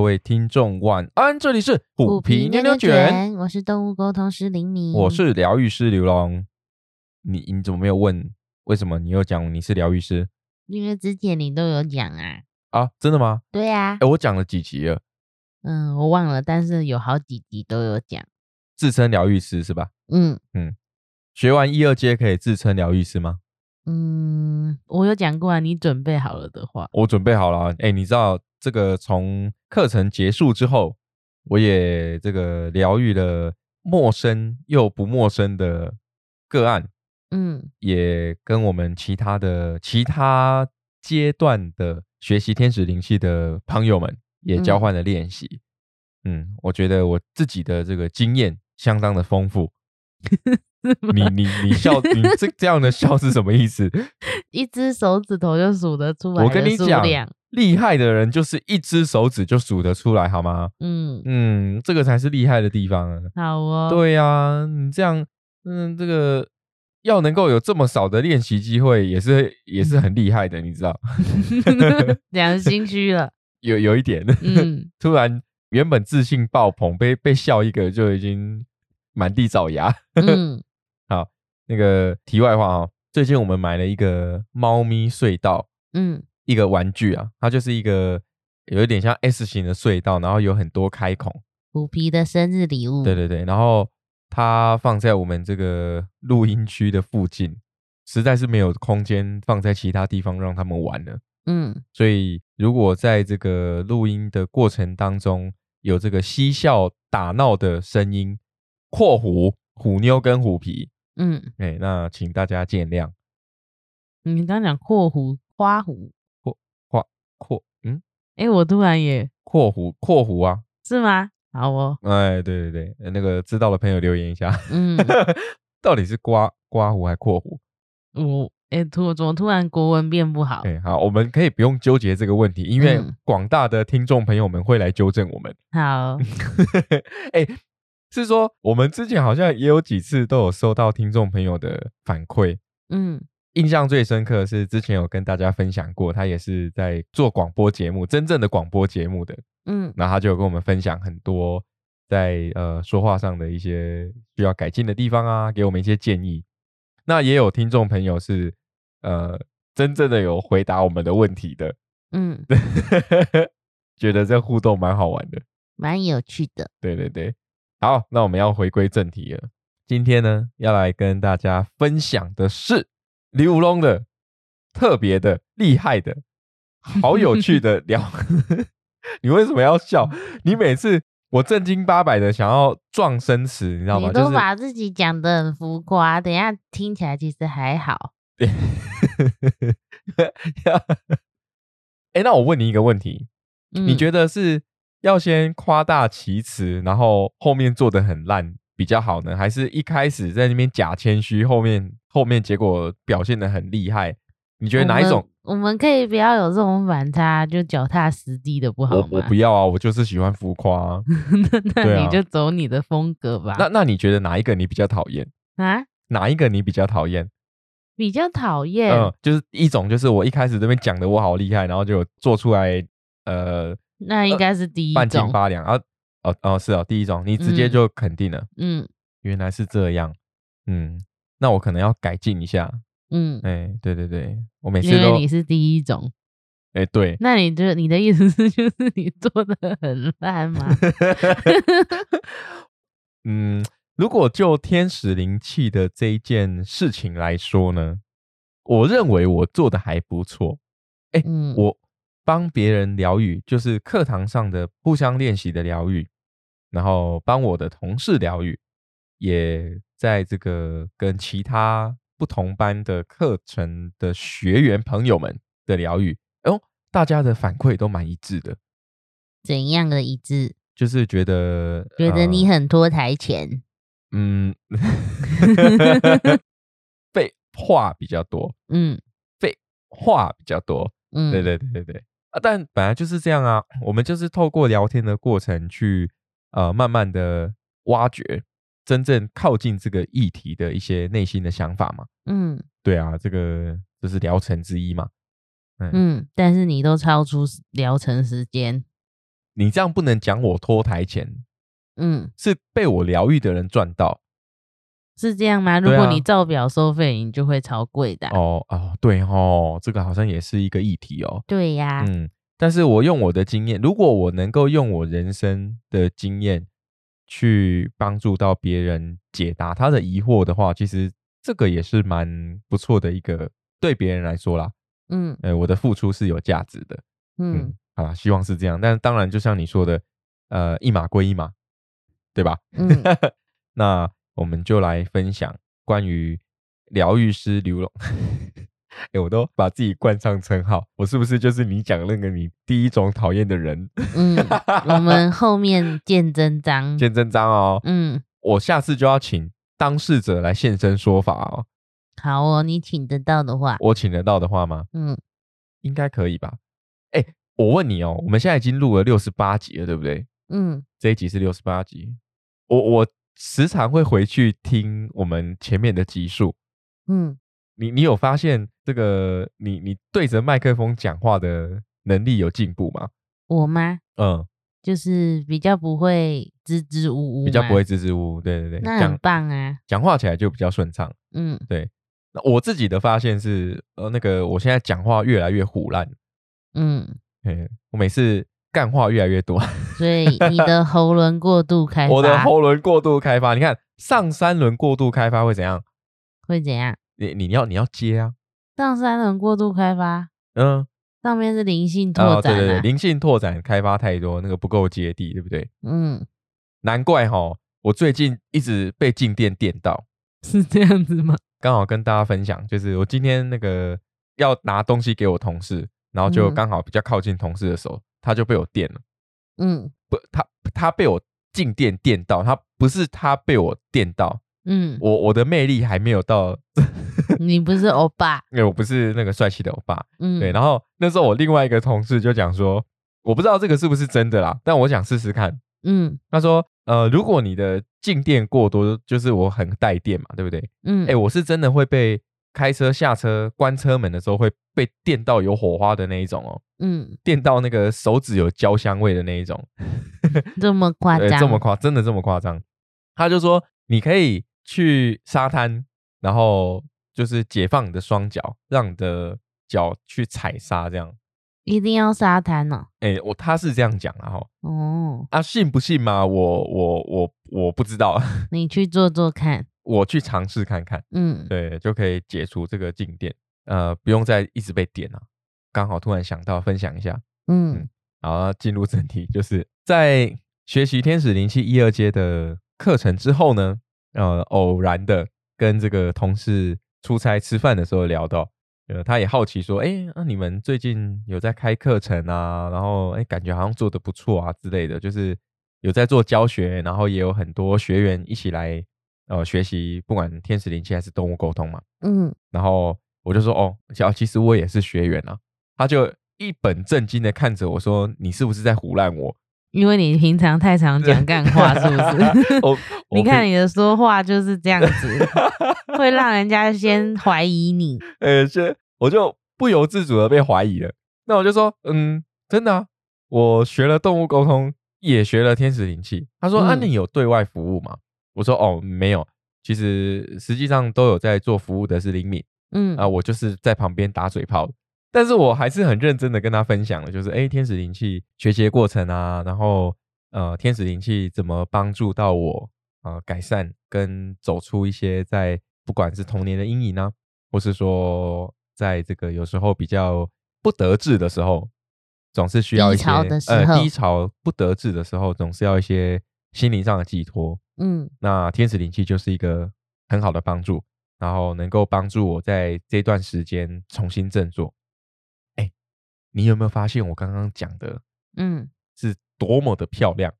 各位听众晚安，这里是虎皮牛牛卷，我是动物沟通师林敏，我是疗愈师刘龙。你你怎么没有问为什么你又讲你是疗愈师？因为之前你都有讲啊。啊，真的吗？对呀。哎，我讲了几集了？嗯，我忘了，但是有好几集都有讲。自称疗愈师是吧？嗯嗯。学完一二阶可以自称疗愈师吗？嗯，我有讲过啊。你准备好了的话，我准备好了。哎，你知道这个从课程结束之后，我也这个疗愈了陌生又不陌生的个案。嗯，也跟我们其他的其他阶段的学习天使灵气的朋友们也交换了练习。嗯，我觉得我自己的这个经验相当的丰富。你你你笑，你这这样的笑是什么意思？一只手指头就数得出来。我跟你讲，厉害的人就是一只手指就数得出来，好吗？嗯嗯，这个才是厉害的地方。好哦。对呀，你这样，嗯，这个要能够有这么少的练习机会，也是也是很厉害的，你知道？良心虚了，有有一点。嗯，突然原本自信爆棚，被被笑一个就已经满地找牙。嗯。好，那个题外话啊，最近我们买了一个猫咪隧道，嗯，一个玩具啊，它就是一个有一点像 S 型的隧道，然后有很多开孔，虎皮的生日礼物，对对对，然后它放在我们这个录音区的附近，实在是没有空间放在其他地方让他们玩了，嗯，所以如果在这个录音的过程当中有这个嬉笑打闹的声音，括弧虎妞跟虎皮。嗯，哎，那请大家见谅。你刚讲括弧花弧，括花括，嗯，哎，我突然也括弧括弧啊，是吗？好哦，哎，对对对，那个知道的朋友留言一下，嗯，到底是刮刮胡还括弧？我哎，突怎么突然国文变不好？哎，好，我们可以不用纠结这个问题，因为广大的听众朋友们会来纠正我们。好，哎。是说，我们之前好像也有几次都有收到听众朋友的反馈，嗯，印象最深刻是之前有跟大家分享过，他也是在做广播节目，真正的广播节目的，嗯，然后他就有跟我们分享很多在呃说话上的一些需要改进的地方啊，给我们一些建议。那也有听众朋友是呃真正的有回答我们的问题的，嗯，觉得这互动蛮好玩的，蛮有趣的，对对对。好，那我们要回归正题了。今天呢，要来跟大家分享的是李武龙的特别的、厉害的、好有趣的 聊。你为什么要笑？你每次我正经八百的想要撞生词，你知道吗？你都把自己讲的很浮夸，等下听起来其实还好。哎，那我问你一个问题，你觉得是？要先夸大其词，然后后面做的很烂比较好呢，还是一开始在那边假谦虚，后面后面结果表现的很厉害？你觉得哪一种？我们可以不要有这种反差，就脚踏实地的不好吗？我我不要啊，我就是喜欢浮夸。那你就走你的风格吧。那那你觉得哪一个你比较讨厌啊？哪一个你比较讨厌？比较讨厌？嗯，就是一种就是我一开始这边讲的我好厉害，然后就做出来呃。那应该是第一半斤八两啊！哦哦，是哦，第一种，你直接就肯定了。嗯，原来是这样。嗯，那我可能要改进一下。嗯，哎，对对对，我每次都你是第一种。哎，对。那你就你的意思是，就是你做的很烂吗？嗯，如果就天使灵气的这一件事情来说呢，我认为我做的还不错。哎，我。帮别人疗愈，就是课堂上的互相练习的疗愈，然后帮我的同事疗愈，也在这个跟其他不同班的课程的学员朋友们的疗愈，哦，大家的反馈都蛮一致的。怎样的一致？就是觉得觉得你很拖台前，嗯，废话比较多，嗯，废话比较多，嗯，对对对对对。啊，但本来就是这样啊，我们就是透过聊天的过程去，呃，慢慢的挖掘真正靠近这个议题的一些内心的想法嘛。嗯，对啊，这个就是疗程之一嘛。嗯，但是你都超出疗程时间。你这样不能讲我脱台前，嗯，是被我疗愈的人赚到，是这样吗？如果你照表收费，你就会超贵的。哦哦，对哦，这个好像也是一个议题哦。对呀，嗯，但是我用我的经验，如果我能够用我人生的经验去帮助到别人解答他的疑惑的话，其实这个也是蛮不错的一个对别人来说啦。嗯，呃，我的付出是有价值的。嗯，好啦，希望是这样。但是当然，就像你说的，呃，一码归一码，对吧？嗯，那我们就来分享关于疗愈师刘龙。哎，我都把自己冠上称号，我是不是就是你讲那个你第一种讨厌的人？嗯，我们后面见真章，见真章哦。嗯，我下次就要请当事者来现身说法哦。好哦，你请得到的话，我请得到的话吗？嗯，应该可以吧？哎，我问你哦，我们现在已经录了六十八集了，对不对？嗯，这一集是六十八集。我我时常会回去听我们前面的集数。嗯，你你有发现这个你你对着麦克风讲话的能力有进步吗？我吗？嗯，就是比较不会支支吾吾，比较不会支支吾吾。对对对，那很棒啊，讲话起来就比较顺畅。嗯，对。那我自己的发现是，呃，那个我现在讲话越来越虎烂，嗯，我每次干话越来越多，所以你的喉轮过度开发，我的喉轮过度开发，你看上三轮过度开发会怎样？会怎样？你你要你要接啊！上三轮过度开发，嗯，上面是灵性拓展，对对对，灵性拓展开发太多，那个不够接地，对不对？嗯，难怪哈，我最近一直被静电电到，是这样子吗？刚好跟大家分享，就是我今天那个要拿东西给我同事，然后就刚好比较靠近同事的手，他就被我电了。嗯，不，他他被我静电电到，他不是他被我电到。嗯，我我的魅力还没有到。你不是欧巴，因为我不是那个帅气的欧巴。嗯，对。然后那时候我另外一个同事就讲说，我不知道这个是不是真的啦，但我想试试看。嗯，他说。呃，如果你的静电过多，就是我很带电嘛，对不对？嗯，哎，我是真的会被开车下车关车门的时候会被电到有火花的那一种哦，嗯，电到那个手指有焦香味的那一种，这么夸张？这么夸，真的这么夸张？他就说你可以去沙滩，然后就是解放你的双脚，让你的脚去踩沙，这样。一定要沙滩呢？哎，我他是这样讲啊，哈。哦，啊，信不信嘛？我我我我不知道。你去做做看，我去尝试看看。嗯，对，就可以解除这个静电，呃，不用再一直被点了。刚好突然想到分享一下。嗯，然后进入正题，就是在学习天使灵气一二阶的课程之后呢，呃，偶然的跟这个同事出差吃饭的时候聊到。呃，他也好奇说，哎，那你们最近有在开课程啊？然后，哎，感觉好像做的不错啊之类的，就是有在做教学，然后也有很多学员一起来呃学习，不管天使灵气还是动物沟通嘛。嗯，然后我就说，哦，其实我也是学员啊。他就一本正经的看着我说，你是不是在胡乱我？因为你平常太常讲干话，是不是？你看你的说话就是这样子，会让人家先怀疑你。呃，这我就不由自主的被怀疑了。那我就说，嗯，真的，我学了动物沟通，也学了天使灵气。他说，啊，你有对外服务吗？我说，哦，没有。其实实际上都有在做服务的是林敏，嗯啊，我就是在旁边打嘴炮。但是我还是很认真的跟他分享了，就是哎，天使灵气学习过程啊，然后呃，天使灵气怎么帮助到我啊，改善跟走出一些在不管是童年的阴影呢，或是说在这个有时候比较不得志的时候，总是需要一些呃低潮不得志的时候，总是要一些心灵上的寄托。嗯，那天使灵气就是一个很好的帮助，然后能够帮助我在这段时间重新振作。哎你有没有发现我刚刚讲的，嗯，是多么的漂亮，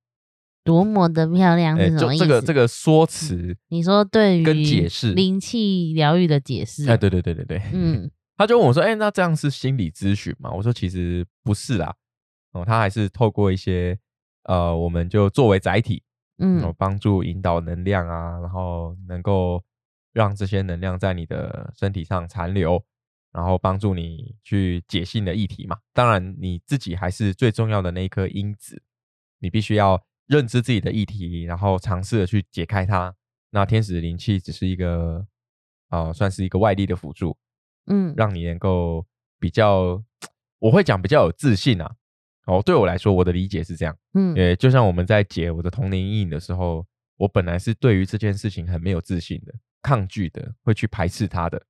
多么的漂亮是什么意思？这个这个说辞，你说对于跟解释灵气疗愈的解释，哎，对对对对对，嗯，他就问我说，哎，那这样是心理咨询吗？我说其实不是啦，哦，他还是透过一些呃，我们就作为载体，嗯，帮助引导能量啊，然后能够让这些能量在你的身体上残留。然后帮助你去解析你的议题嘛，当然你自己还是最重要的那一颗因子，你必须要认知自己的议题，然后尝试的去解开它。那天使灵气只是一个，啊，算是一个外力的辅助，嗯，让你能够比较，我会讲比较有自信啊。哦，对我来说，我的理解是这样，嗯，也就像我们在解我的童年阴影的时候，我本来是对于这件事情很没有自信的，抗拒的，会去排斥它的。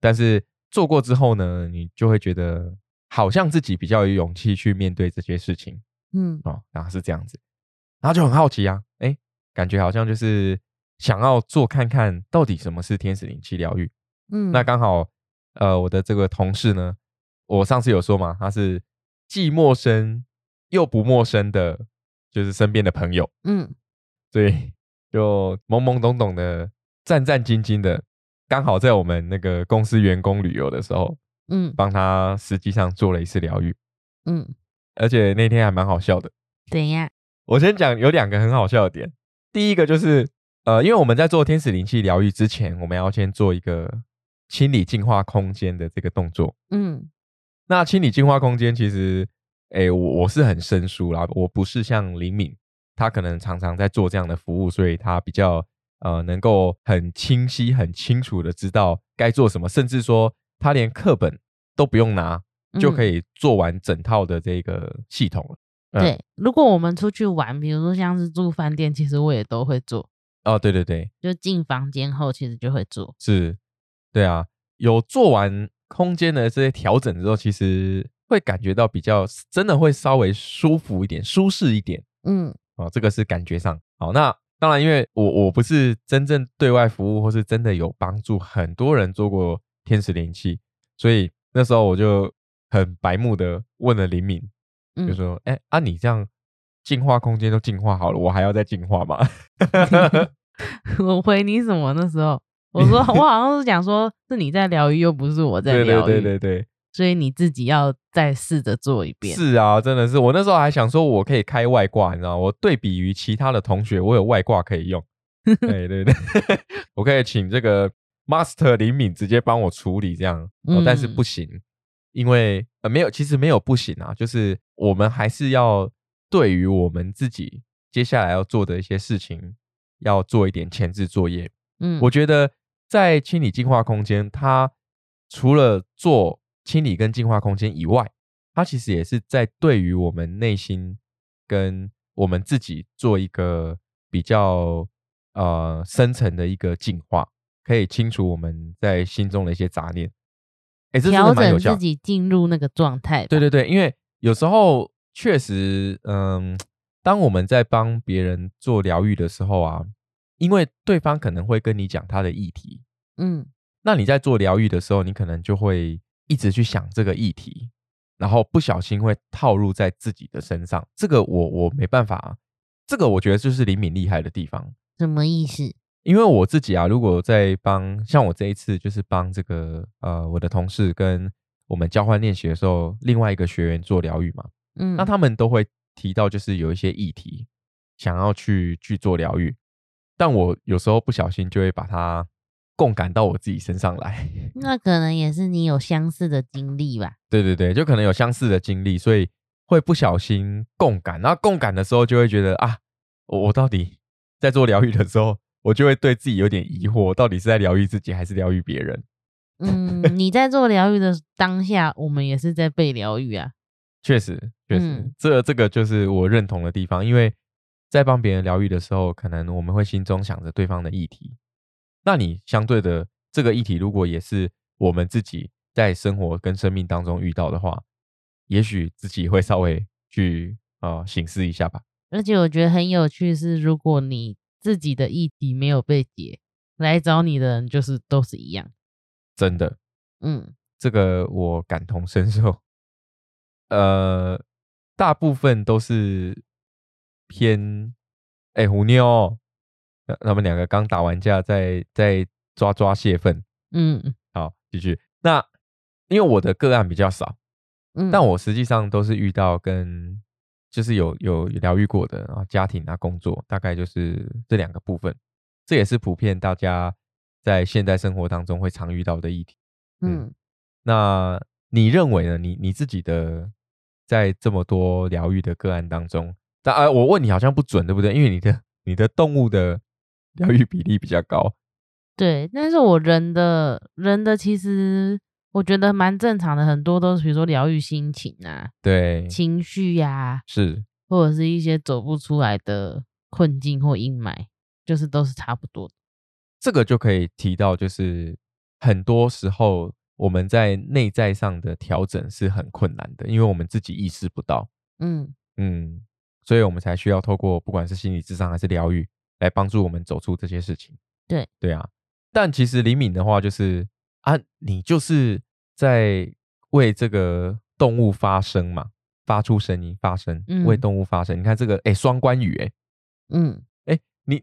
但是做过之后呢，你就会觉得好像自己比较有勇气去面对这些事情，嗯，哦，然后是这样子，然后就很好奇啊，哎，感觉好像就是。想要做看看到底什么是天使灵气疗愈，嗯，那刚好，呃，我的这个同事呢，我上次有说嘛，他是既陌生又不陌生的，就是身边的朋友，嗯，所以就懵懵懂懂的、战战兢兢的，刚好在我们那个公司员工旅游的时候，嗯，帮他实际上做了一次疗愈，嗯，而且那天还蛮好笑的，怎样？我先讲有两个很好笑的点，第一个就是。呃，因为我们在做天使灵气疗愈之前，我们要先做一个清理净化空间的这个动作。嗯，那清理净化空间，其实，哎，我我是很生疏啦，我不是像林敏，他可能常常在做这样的服务，所以他比较呃能够很清晰、很清楚的知道该做什么，甚至说他连课本都不用拿就可以做完整套的这个系统了。对，如果我们出去玩，比如说像是住饭店，其实我也都会做。哦，对对对，就进房间后，其实就会做。是，对啊，有做完空间的这些调整之后，其实会感觉到比较真的会稍微舒服一点、舒适一点。嗯，哦，这个是感觉上。好，那当然，因为我我不是真正对外服务，或是真的有帮助很多人做过天使灵气，所以那时候我就很白目的问了林敏，就说：“哎，啊，你这样。”净化空间都净化好了，我还要再净化吗？我回你什么？那时候 我说我好像是讲说是你在疗愈，又不是我在疗愈。对对对对对，所以你自己要再试着做一遍。是啊，真的是我那时候还想说，我可以开外挂，你知道我对比于其他的同学，我有外挂可以用。对对对，我可以请这个 Master 林敏直接帮我处理这样，但是不行，因为呃没有，其实没有不行啊，就是我们还是要。对于我们自己接下来要做的一些事情，要做一点前置作业。嗯，我觉得在清理净化空间，它除了做清理跟净化空间以外，它其实也是在对于我们内心跟我们自己做一个比较呃深层的一个净化，可以清除我们在心中的一些杂念。哎，调整自己进入那个状态。对对对，因为有时候。确实，嗯，当我们在帮别人做疗愈的时候啊，因为对方可能会跟你讲他的议题，嗯，那你在做疗愈的时候，你可能就会一直去想这个议题，然后不小心会套入在自己的身上。这个我我没办法，这个我觉得就是李敏厉害的地方。什么意思？因为我自己啊，如果在帮像我这一次就是帮这个呃我的同事跟我们交换练习的时候，另外一个学员做疗愈嘛。嗯，那他们都会提到，就是有一些议题想要去去做疗愈，但我有时候不小心就会把它共感到我自己身上来。那可能也是你有相似的经历吧？对对对，就可能有相似的经历，所以会不小心共感。然后共感的时候，就会觉得啊，我我到底在做疗愈的时候，我就会对自己有点疑惑，到底是在疗愈自己还是疗愈别人？嗯，你在做疗愈的当下，我们也是在被疗愈啊。确实，确实，这这个就是我认同的地方。因为在帮别人疗愈的时候，可能我们会心中想着对方的议题。那你相对的这个议题，如果也是我们自己在生活跟生命当中遇到的话，也许自己会稍微去啊醒思一下吧。而且我觉得很有趣是，如果你自己的议题没有被解，来找你的人就是都是一样。真的，嗯，这个我感同身受。呃，大部分都是偏哎虎妞，他们两个刚打完架，在在抓抓泄愤。嗯，好，继续。那因为我的个案比较少，嗯，但我实际上都是遇到跟就是有有疗愈过的，然后家庭啊工作，大概就是这两个部分。这也是普遍大家在现代生活当中会常遇到的议题。嗯，那你认为呢？你你自己的？在这么多疗愈的个案当中，但呃，我问你好像不准，对不对？因为你的你的动物的疗愈比例比较高。对，但是我人的人的其实我觉得蛮正常的，很多都是比如说疗愈心情啊，对，情绪呀，是，或者是一些走不出来的困境或阴霾，就是都是差不多的。这个就可以提到，就是很多时候我们在内在上的调整是很困难的，因为我们自己意识不到。嗯嗯，所以我们才需要透过不管是心理智商还是疗愈，来帮助我们走出这些事情。对对啊。但其实李敏的话就是啊，你就是在为这个动物发声嘛，发出声音，发声，为动物发声。你看这个，哎，双关语，哎，嗯，哎，你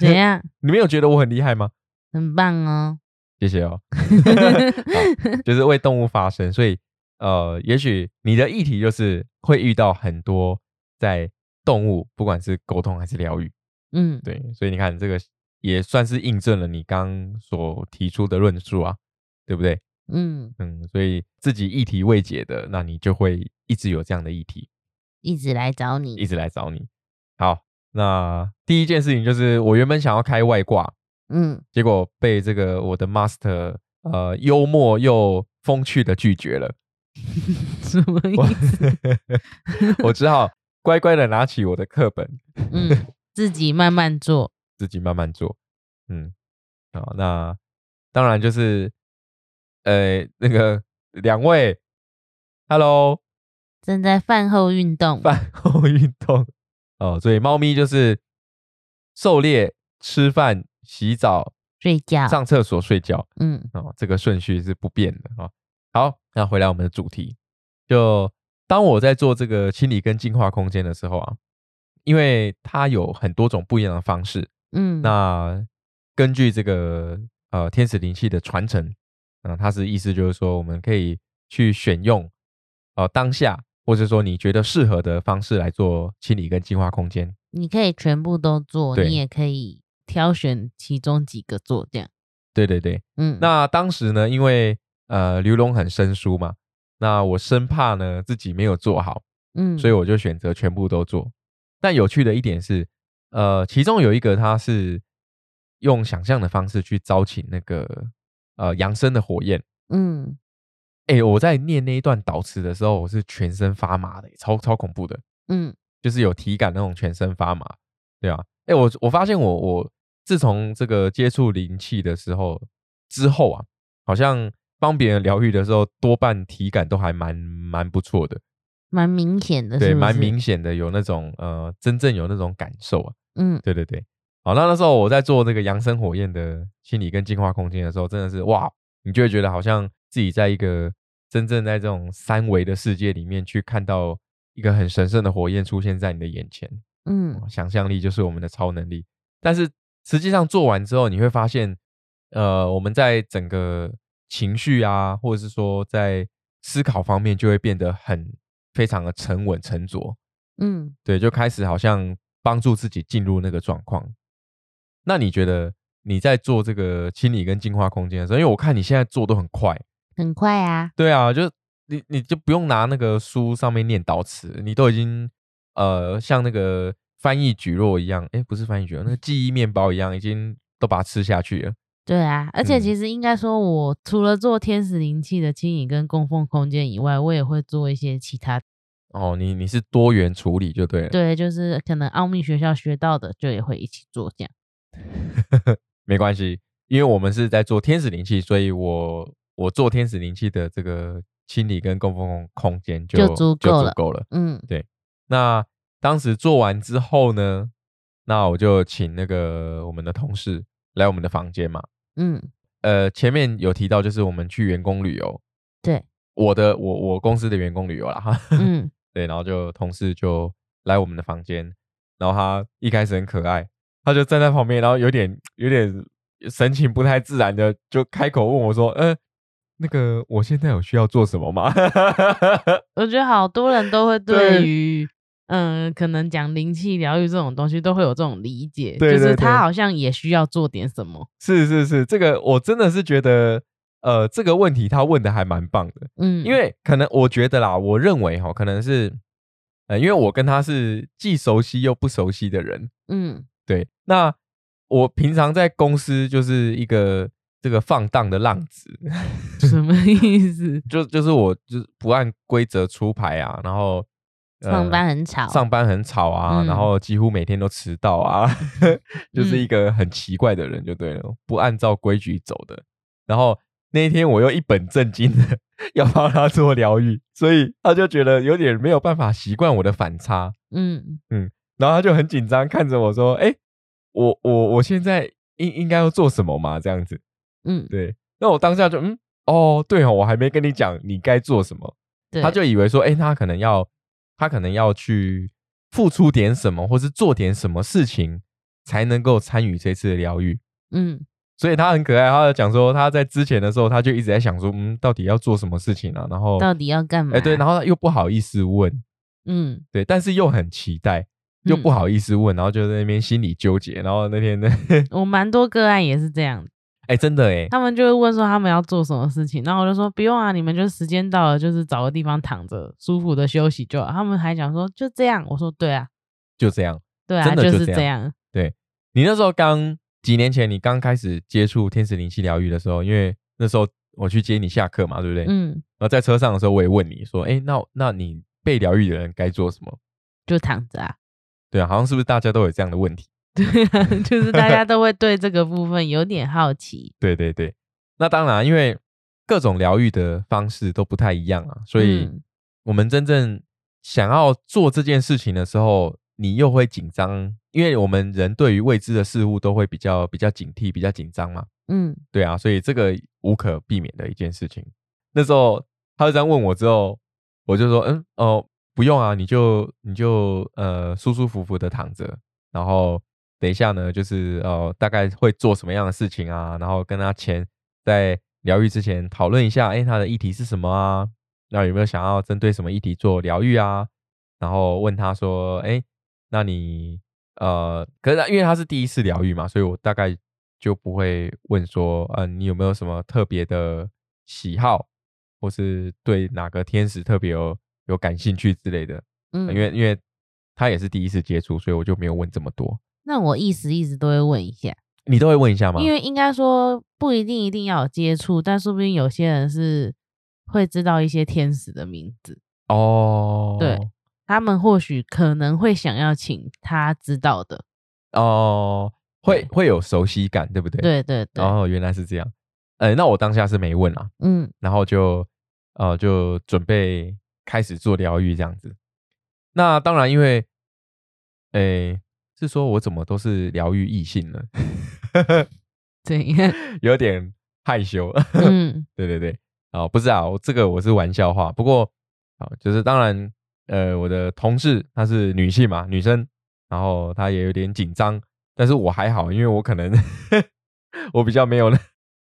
怎样？你没有觉得我很厉害吗？很棒哦，谢谢哦。就是为动物发声，所以呃，也许你的议题就是会遇到很多在动物，不管是沟通还是疗愈，嗯，对，所以你看这个。也算是印证了你刚所提出的论述啊，对不对？嗯嗯，所以自己议题未解的，那你就会一直有这样的议题，一直来找你，一直来找你。好，那第一件事情就是我原本想要开外挂，嗯，结果被这个我的 master 呃幽默又风趣的拒绝了，什么意思？我只好乖乖的拿起我的课本，嗯，自己慢慢做。自己慢慢做，嗯，好，那当然就是，呃，那个两位，Hello，正在饭后运动，饭后运动，哦，所以猫咪就是狩猎、吃饭、洗澡、睡觉、上厕所、睡觉，嗯，哦，这个顺序是不变的。啊。好，那回来我们的主题，就当我在做这个清理跟净化空间的时候啊，因为它有很多种不一样的方式。嗯，那根据这个呃天使灵气的传承，啊，它是意思就是说，我们可以去选用呃当下，或者说你觉得适合的方式来做清理跟净化空间。你可以全部都做，你也可以挑选其中几个做，这样。对对对，嗯。那当时呢，因为呃刘龙很生疏嘛，那我生怕呢自己没有做好，嗯，所以我就选择全部都做。但有趣的一点是。呃，其中有一个，他是用想象的方式去招请那个呃扬升的火焰。嗯，哎，我在念那一段导词的时候，我是全身发麻的，超超恐怖的。嗯，就是有体感那种全身发麻，对啊。哎，我我发现我我自从这个接触灵气的时候之后啊，好像帮别人疗愈的时候，多半体感都还蛮蛮不错的，蛮明显的，对，蛮明显的有那种呃真正有那种感受啊。嗯，对对对，好，那那时候我在做这个扬升火焰的心理跟净化空间的时候，真的是哇，你就会觉得好像自己在一个真正在这种三维的世界里面去看到一个很神圣的火焰出现在你的眼前。嗯，想象力就是我们的超能力，但是实际上做完之后，你会发现，呃，我们在整个情绪啊，或者是说在思考方面，就会变得很非常的沉稳沉着。嗯，对，就开始好像。帮助自己进入那个状况。那你觉得你在做这个清理跟净化空间的时候，因为我看你现在做都很快，很快啊。对啊，就你你就不用拿那个书上面念导词，你都已经呃像那个翻译举弱一样，哎，不是翻译举弱，那个记忆面包一样，已经都把它吃下去了。对啊，而且其实应该说，我除了做天使灵气的清理跟供奉空间以外，我也会做一些其他。哦，你你是多元处理就对了。对，就是可能奥秘学校学到的，就也会一起做这样。没关系，因为我们是在做天使灵气，所以我我做天使灵气的这个清理跟供奉空间就就足够了，够了。嗯，对。那当时做完之后呢，那我就请那个我们的同事来我们的房间嘛。嗯，呃，前面有提到就是我们去员工旅游。对，我的我我公司的员工旅游了哈。嗯。对，然后就同事就来我们的房间，然后他一开始很可爱，他就站在旁边，然后有点有点神情不太自然的就开口问我说：“呃，那个我现在有需要做什么吗？”我觉得好多人都会对于嗯，可能讲灵气疗愈这种东西都会有这种理解，就是他好像也需要做点什么。是是是，这个我真的是觉得。呃，这个问题他问的还蛮棒的，嗯，因为可能我觉得啦，我认为哈，可能是呃，因为我跟他是既熟悉又不熟悉的人，嗯，对。那我平常在公司就是一个这个放荡的浪子，什么意思？就就是我就是不按规则出牌啊，然后上班很吵，上班很吵啊，然后几乎每天都迟到啊，就是一个很奇怪的人，就对了，不按照规矩走的。然后那一天我又一本正经的。要帮他做疗愈，所以他就觉得有点没有办法习惯我的反差，嗯嗯，然后他就很紧张看着我说：“哎，我我我现在应应该要做什么嘛？这样子，嗯，对。那我当下就嗯，哦，对哦，我还没跟你讲你该做什么，他就以为说，哎，他可能要他可能要去付出点什么，或是做点什么事情才能够参与这次的疗愈，嗯。”所以他很可爱，他讲说他在之前的时候，他就一直在想说，嗯，到底要做什么事情啊？然后到底要干嘛？哎，对，然后他又不好意思问，嗯，对，但是又很期待，又不好意思问，然后就在那边心里纠结。然后那天呢，我蛮多个案也是这样，哎，真的哎，他们就会问说他们要做什么事情，然后我就说不用啊，你们就时间到了，就是找个地方躺着舒服的休息就好。他们还讲说就这样，我说对啊，就这样，对啊，就是这样。对你那时候刚。几年前你刚开始接触天使灵气疗愈的时候，因为那时候我去接你下课嘛，对不对？嗯。然后在车上的时候，我也问你说：“哎，那那你被疗愈的人该做什么？”就躺着啊。对啊，好像是不是大家都有这样的问题？对啊，就是大家都会对这个部分有点好奇。对对对。那当然，因为各种疗愈的方式都不太一样啊，所以我们真正想要做这件事情的时候，你又会紧张。因为我们人对于未知的事物都会比较比较警惕、比较紧张嘛。嗯，对啊，所以这个无可避免的一件事情。那时候他就这样问我之后，我就说：“嗯，哦，不用啊，你就你就呃舒舒服服的躺着，然后等一下呢，就是呃大概会做什么样的事情啊？然后跟他前在疗愈之前讨论一下，哎，他的议题是什么啊？那有没有想要针对什么议题做疗愈啊？然后问他说：，哎，那你？”呃，可是因为他是第一次疗愈嘛，所以我大概就不会问说，嗯，你有没有什么特别的喜好，或是对哪个天使特别有有感兴趣之类的。嗯，因为因为他也是第一次接触，所以我就没有问这么多。那我意思意思都会问一下，你都会问一下吗？因为应该说不一定一定要有接触，但说不定有些人是会知道一些天使的名字哦。对。他们或许可能会想要请他知道的哦，会会有熟悉感，对不对？对对对。哦，原来是这样。呃，那我当下是没问啊，嗯，然后就呃就准备开始做疗愈这样子。那当然，因为诶是说我怎么都是疗愈异性呢？怎样？有点害羞。嗯，对对对。哦，不是啊，我这个我是玩笑话。不过啊，就是当然。呃，我的同事她是女性嘛，女生，然后她也有点紧张，但是我还好，因为我可能我比较没有，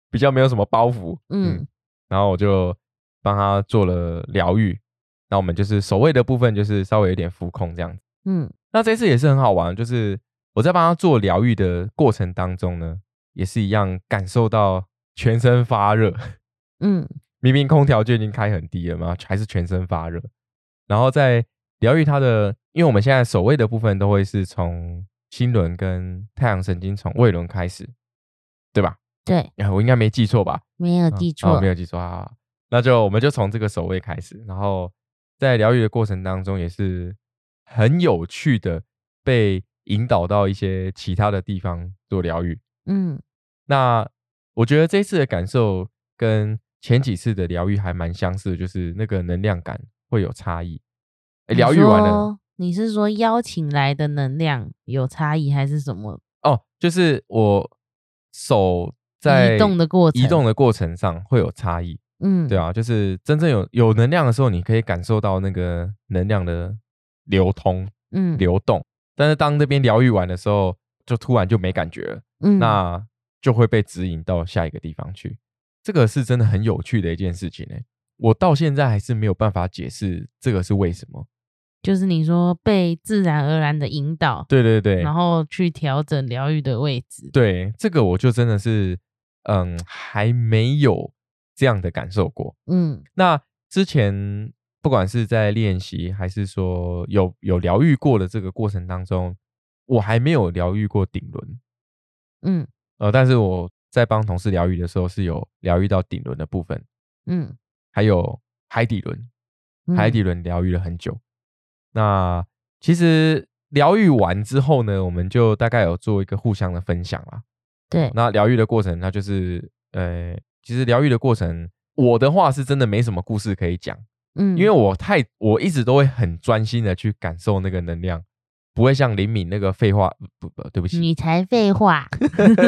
比较没有什么包袱，嗯，然后我就帮她做了疗愈，那我们就是守卫的部分就是稍微有点浮空这样子，嗯，那这次也是很好玩，就是我在帮他做疗愈的过程当中呢，也是一样感受到全身发热，嗯，明明空调就已经开很低了嘛，还是全身发热。然后在疗愈他的，因为我们现在守卫的部分都会是从心轮跟太阳神经从胃轮开始，对吧？对，我应该没记错吧？没有记错，没有记错啊。那就我们就从这个守卫开始，然后在疗愈的过程当中也是很有趣的，被引导到一些其他的地方做疗愈。嗯，那我觉得这次的感受跟前几次的疗愈还蛮相似，就是那个能量感。会有差异，疗愈完了，你是说邀请来的能量有差异还是什么？哦，就是我手在移动的过移动的过程上会有差异，嗯，对啊，就是真正有有能量的时候，你可以感受到那个能量的流通，嗯，流动。但是当那边疗愈完的时候，就突然就没感觉了，嗯，那就会被指引到下一个地方去。这个是真的很有趣的一件事情呢。我到现在还是没有办法解释这个是为什么，就是你说被自然而然的引导，对对对，然后去调整疗愈的位置，对这个我就真的是，嗯，还没有这样的感受过，嗯，那之前不管是在练习，还是说有有疗愈过的这个过程当中，我还没有疗愈过顶轮。嗯，呃，但是我在帮同事疗愈的时候，是有疗愈到顶轮的部分。嗯，还有海底轮，海底轮疗愈了很久。那其实疗愈完之后呢，我们就大概有做一个互相的分享啦。对，那疗愈的过程，那就是呃，其实疗愈的过程，我的话是真的没什么故事可以讲。嗯，因为我太我一直都会很专心的去感受那个能量。不会像林敏那个废话，不不，对不起，你才废话，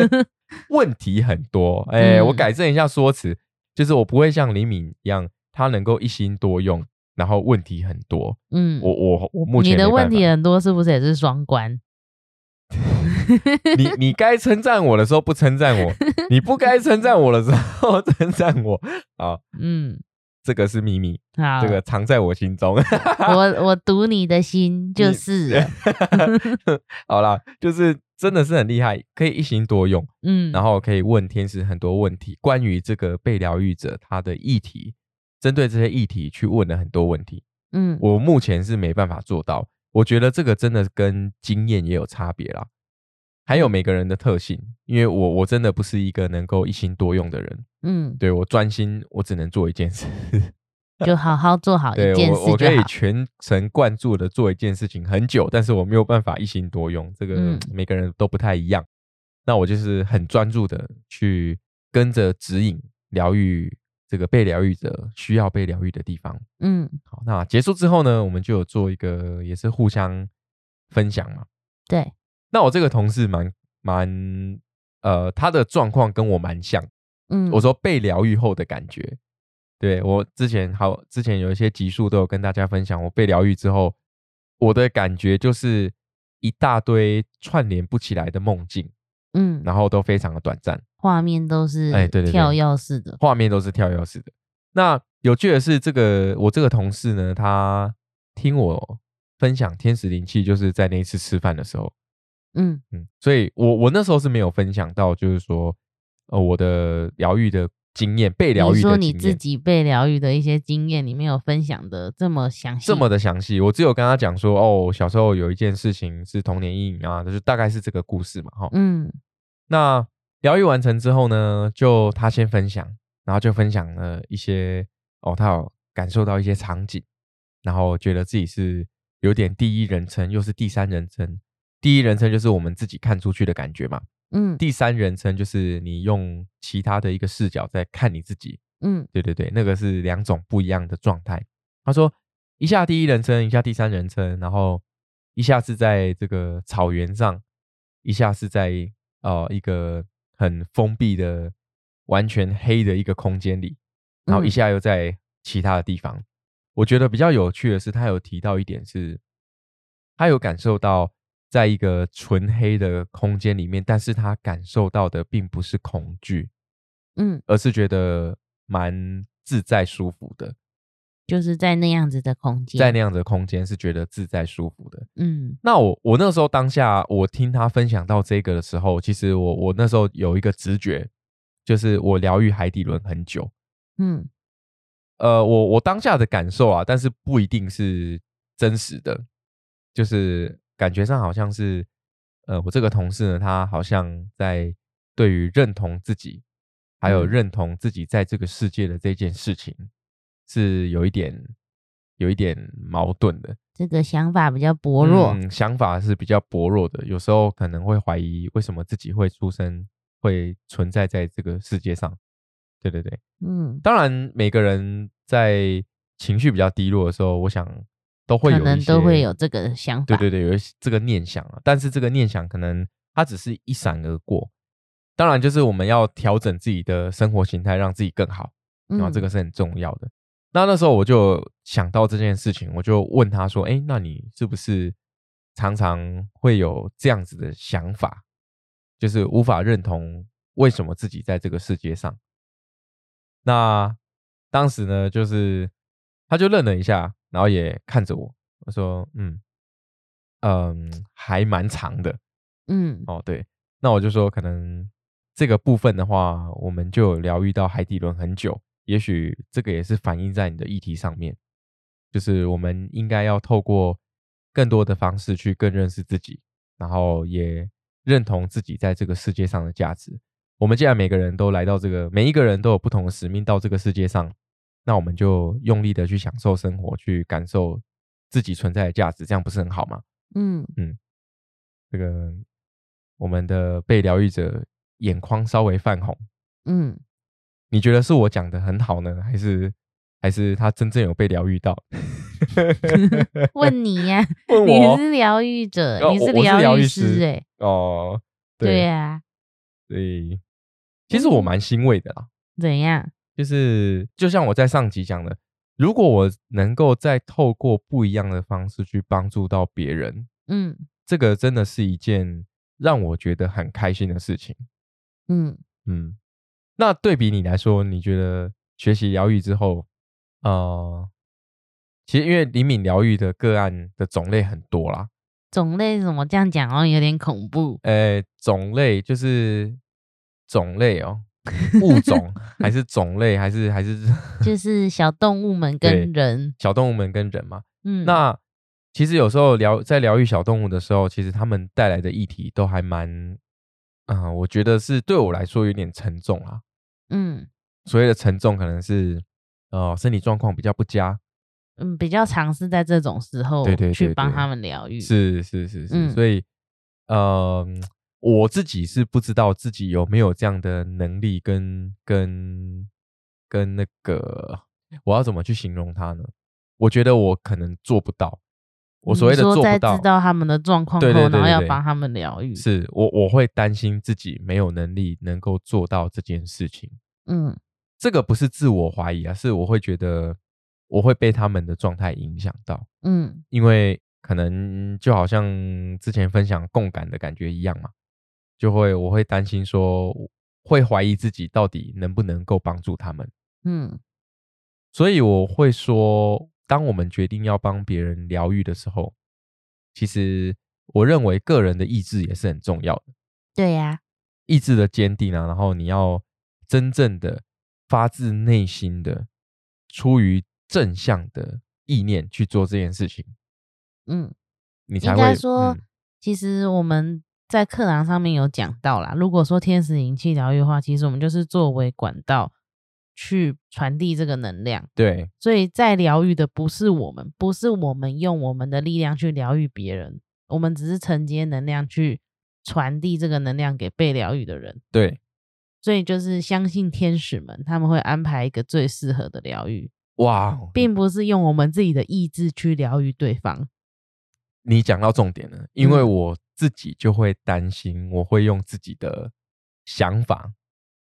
问题很多。哎，我改正一下说辞，就是我不会像林敏一样，他能够一心多用，然后问题很多。嗯，我我我目前你的问题很多，是不是也是双关？你你该称赞我的时候不称赞我，你不该称赞我的时候 称赞我啊？嗯。这个是秘密，这个藏在我心中。我我读你的心就是。好啦，就是真的是很厉害，可以一心多用。嗯，然后可以问天使很多问题，关于这个被疗愈者他的议题，针对这些议题去问了很多问题。嗯，我目前是没办法做到。我觉得这个真的跟经验也有差别啦。还有每个人的特性，因为我我真的不是一个能够一心多用的人，嗯，对我专心，我只能做一件事，就好好做好一件事我可以全神贯注的做一件事情很久，但是我没有办法一心多用，这个每个人都不太一样。那我就是很专注的去跟着指引疗愈这个被疗愈者需要被疗愈的地方，嗯，好，那结束之后呢，我们就有做一个也是互相分享嘛，对。那我这个同事蛮蛮呃，他的状况跟我蛮像，嗯，我说被疗愈后的感觉，对我之前好之前有一些集数都有跟大家分享，我被疗愈之后，我的感觉就是一大堆串联不起来的梦境，嗯，然后都非常的短暂，画面都是哎对对跳跃式的，画面都是跳跃式的。那有趣的是，这个我这个同事呢，他听我分享天使灵气，就是在那一次吃饭的时候。嗯嗯，所以我我那时候是没有分享到，就是说，呃，我的疗愈的经验，被疗愈的说你自己被疗愈的一些经验，你没有分享的这么详细，这么的详细。我只有跟他讲说，哦，小时候有一件事情是童年阴影啊，就是大概是这个故事嘛，哈。嗯，那疗愈完成之后呢，就他先分享，然后就分享了一些，哦，他有感受到一些场景，然后觉得自己是有点第一人称，又是第三人称。第一人称就是我们自己看出去的感觉嘛，嗯，第三人称就是你用其他的一个视角在看你自己，嗯，对对对，那个是两种不一样的状态。他说一下第一人称，一下第三人称，然后一下是在这个草原上，一下是在呃一个很封闭的、完全黑的一个空间里，然后一下又在其他的地方。我觉得比较有趣的是，他有提到一点是，他有感受到。在一个纯黑的空间里面，但是他感受到的并不是恐惧，嗯，而是觉得蛮自在舒服的，就是在那样子的空间，在那样子的空间是觉得自在舒服的，嗯。那我我那时候当下我听他分享到这个的时候，其实我我那时候有一个直觉，就是我疗愈海底轮很久，嗯，呃，我我当下的感受啊，但是不一定是真实的，就是。感觉上好像是，呃，我这个同事呢，他好像在对于认同自己，还有认同自己在这个世界的这件事情，是有一点有一点矛盾的。这个想法比较薄弱，想法是比较薄弱的。有时候可能会怀疑，为什么自己会出生，会存在在这个世界上？对对对，嗯，当然每个人在情绪比较低落的时候，我想。都会有可能，都会有这个想法。对对对，有这个念想啊，但是这个念想可能它只是一闪而过。当然，就是我们要调整自己的生活形态，让自己更好，然后这个是很重要的。那那时候我就想到这件事情，我就问他说：“哎，那你是不是常常会有这样子的想法，就是无法认同为什么自己在这个世界上？”那当时呢，就是他就愣了一下。然后也看着我，我说：“嗯，嗯，还蛮长的，嗯，哦，对，那我就说，可能这个部分的话，我们就疗愈到海底轮很久，也许这个也是反映在你的议题上面。就是我们应该要透过更多的方式去更认识自己，然后也认同自己在这个世界上的价值。我们既然每个人都来到这个，每一个人都有不同的使命到这个世界上，那我们就用力的去享受生活，去感受自己存在的价值，这样不是很好吗？嗯嗯，这个我们的被疗愈者眼眶稍微泛红。嗯，你觉得是我讲的很好呢，还是还是他真正有被疗愈到？问你呀，问你是疗愈者，你是疗愈师哎。哦，对呀，对。其实我蛮欣慰的啦。怎样？就是就像我在上集讲的，如果我能够再透过不一样的方式去帮助到别人，嗯，这个真的是一件让我觉得很开心的事情。嗯嗯。那对比你来说，你觉得学习疗愈之后，呃，其实因为灵敏疗愈的个案的种类很多啦。种类怎么这样讲哦？有点恐怖。呃，种类就是。种类哦，物种还是种类还是还是 就是小动物们跟人，小动物们跟人嘛。嗯，那其实有时候疗在疗愈小动物的时候，其实他们带来的议题都还蛮，啊，我觉得是对我来说有点沉重啊。嗯，所谓的沉重可能是呃身体状况比较不佳，嗯，比较尝试在这种时候，对对，去帮他们疗愈，是是是是，所以呃。我自己是不知道自己有没有这样的能力，跟跟跟那个，我要怎么去形容他呢？我觉得我可能做不到。我所谓的做不到，知道他们的状况后，然后要帮他们疗愈。是我我会担心自己没有能力能够做到这件事情。嗯，这个不是自我怀疑啊，是我会觉得我会被他们的状态影响到。嗯，因为可能就好像之前分享共感的感觉一样嘛。就会，我会担心说，会怀疑自己到底能不能够帮助他们。嗯，所以我会说，当我们决定要帮别人疗愈的时候，其实我认为个人的意志也是很重要的。对呀，意志的坚定啊，然后你要真正的发自内心的，出于正向的意念去做这件事情。嗯，你才会说，其实我们。在课堂上面有讲到啦，如果说天使灵气疗愈的话，其实我们就是作为管道去传递这个能量。对，所以在疗愈的不是我们，不是我们用我们的力量去疗愈别人，我们只是承接能量去传递这个能量给被疗愈的人。对，所以就是相信天使们，他们会安排一个最适合的疗愈。哇，并不是用我们自己的意志去疗愈对方。你讲到重点了，因为我。自己就会担心，我会用自己的想法